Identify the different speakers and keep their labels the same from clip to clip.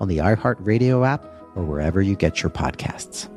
Speaker 1: on the iHeartRadio app or wherever you get your podcasts.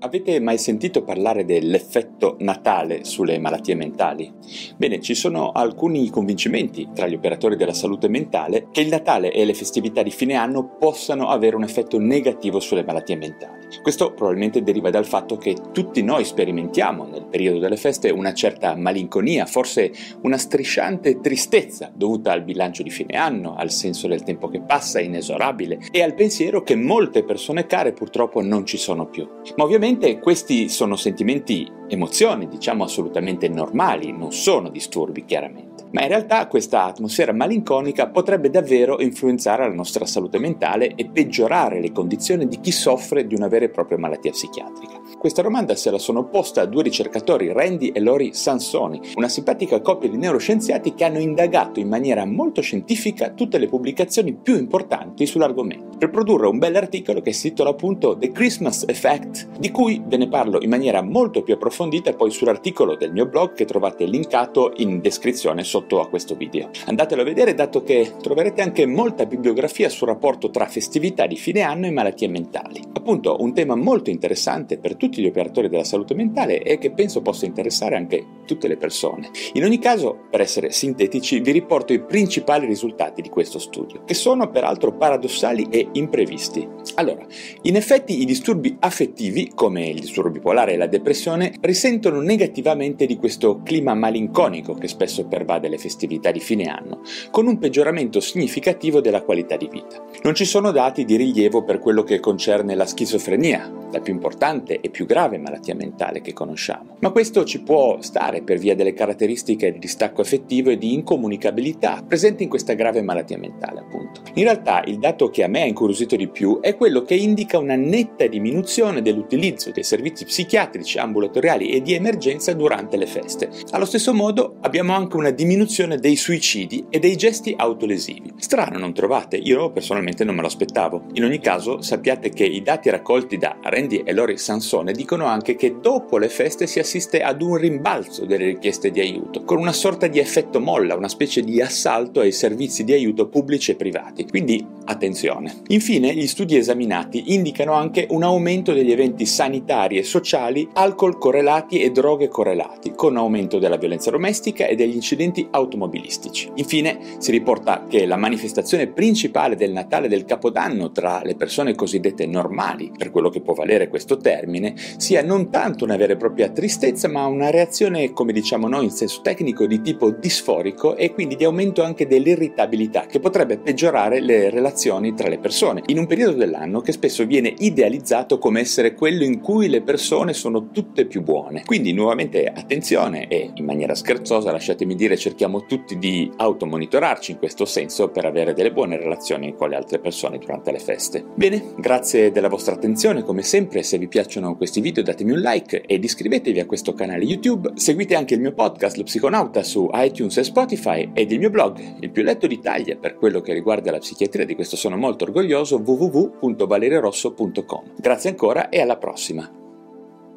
Speaker 2: Avete mai sentito parlare dell'effetto Natale sulle malattie mentali? Bene, ci sono alcuni convincimenti tra gli operatori della salute mentale che il Natale e le festività di fine anno possano avere un effetto negativo sulle malattie mentali. Questo probabilmente deriva dal fatto che tutti noi sperimentiamo nel periodo delle feste una certa malinconia, forse una strisciante tristezza dovuta al bilancio di fine anno, al senso del tempo che passa inesorabile e al pensiero che molte persone care purtroppo non ci sono più. Ma ovviamente questi sono sentimenti, emozioni, diciamo assolutamente normali, non sono disturbi chiaramente ma in realtà questa atmosfera malinconica potrebbe davvero influenzare la nostra salute mentale e peggiorare le condizioni di chi soffre di una vera e propria malattia psichiatrica. Questa domanda se la sono posta a due ricercatori, Randy e Lori Sansoni, una simpatica coppia di neuroscienziati che hanno indagato in maniera molto scientifica tutte le pubblicazioni più importanti sull'argomento, per produrre un bell'articolo che si titola appunto The Christmas Effect, di cui ve ne parlo in maniera molto più approfondita poi sull'articolo del mio blog che trovate linkato in descrizione sotto sotto a questo video. Andatelo a vedere dato che troverete anche molta bibliografia sul rapporto tra festività di fine anno e malattie mentali. Appunto un tema molto interessante per tutti gli operatori della salute mentale e che penso possa interessare anche tutte le persone. In ogni caso, per essere sintetici, vi riporto i principali risultati di questo studio, che sono peraltro paradossali e imprevisti. Allora, in effetti i disturbi affettivi, come il disturbo bipolare e la depressione, risentono negativamente di questo clima malinconico che spesso pervade le festività di fine anno, con un peggioramento significativo della qualità di vita. Non ci sono dati di rilievo per quello che concerne la schizofrenia, la più importante e più grave malattia mentale che conosciamo. Ma questo ci può stare per via delle caratteristiche di distacco affettivo e di incomunicabilità presenti in questa grave malattia mentale, appunto. In realtà il dato che a me ha incuriosito di più è quello che indica una netta diminuzione dell'utilizzo dei servizi psichiatrici ambulatoriali e di emergenza durante le feste. Allo stesso modo abbiamo anche una diminuzione dei suicidi e dei gesti autolesivi. Strano, non trovate? Io personalmente non me lo aspettavo. In ogni caso sappiate che i dati raccolti da Randy e Lori Sansone dicono anche che dopo le feste si assiste ad un rimbalzo delle richieste di aiuto, con una sorta di effetto molla, una specie di assalto ai servizi di aiuto pubblici e privati. Quindi attenzione. Infine, gli studi esaminati indicano anche un aumento degli eventi sanitari e sociali, alcol correlati e droghe correlati, con aumento della violenza domestica e degli incidenti automobilistici. Infine, si riporta che la manifestazione principale del Natale del Capodanno tra le persone cosiddette normali, per quello che può valere questo termine, sia non tanto una vera e propria tristezza, ma una reazione, come diciamo noi in senso tecnico, di tipo disforico e quindi di aumento anche dell'irritabilità, che potrebbe peggiorare le relazioni tra le persone, in un periodo dell'anno che spesso viene idealizzato come essere quello in cui le persone sono tutte più buone. Quindi nuovamente attenzione e in maniera scherzosa, lasciatemi dire, cerchiamo tutti di automonitorarci in questo senso per avere delle buone relazioni con le altre persone durante le feste. Bene, grazie della vostra attenzione, come sempre se vi piacciono questi video datemi un like ed iscrivetevi a questo canale YouTube. Seguite anche il mio podcast Lo Psiconauta su iTunes e Spotify ed il mio blog, il più letto d'Italia per quello che riguarda la psichiatria, di questo sono molto orgoglioso, www.valeriorosso.com. Grazie ancora e alla prossima.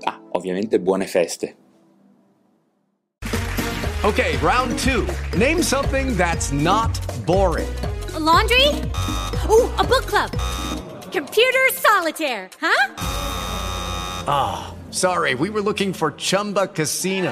Speaker 2: Ah, ovviamente buone feste.
Speaker 3: Ok, round 2. Name something that's not boring.
Speaker 4: A laundry? Ooh, a book club. Computer solitaire, huh?
Speaker 3: Ah, oh, sorry, we were looking for Chumba Casino.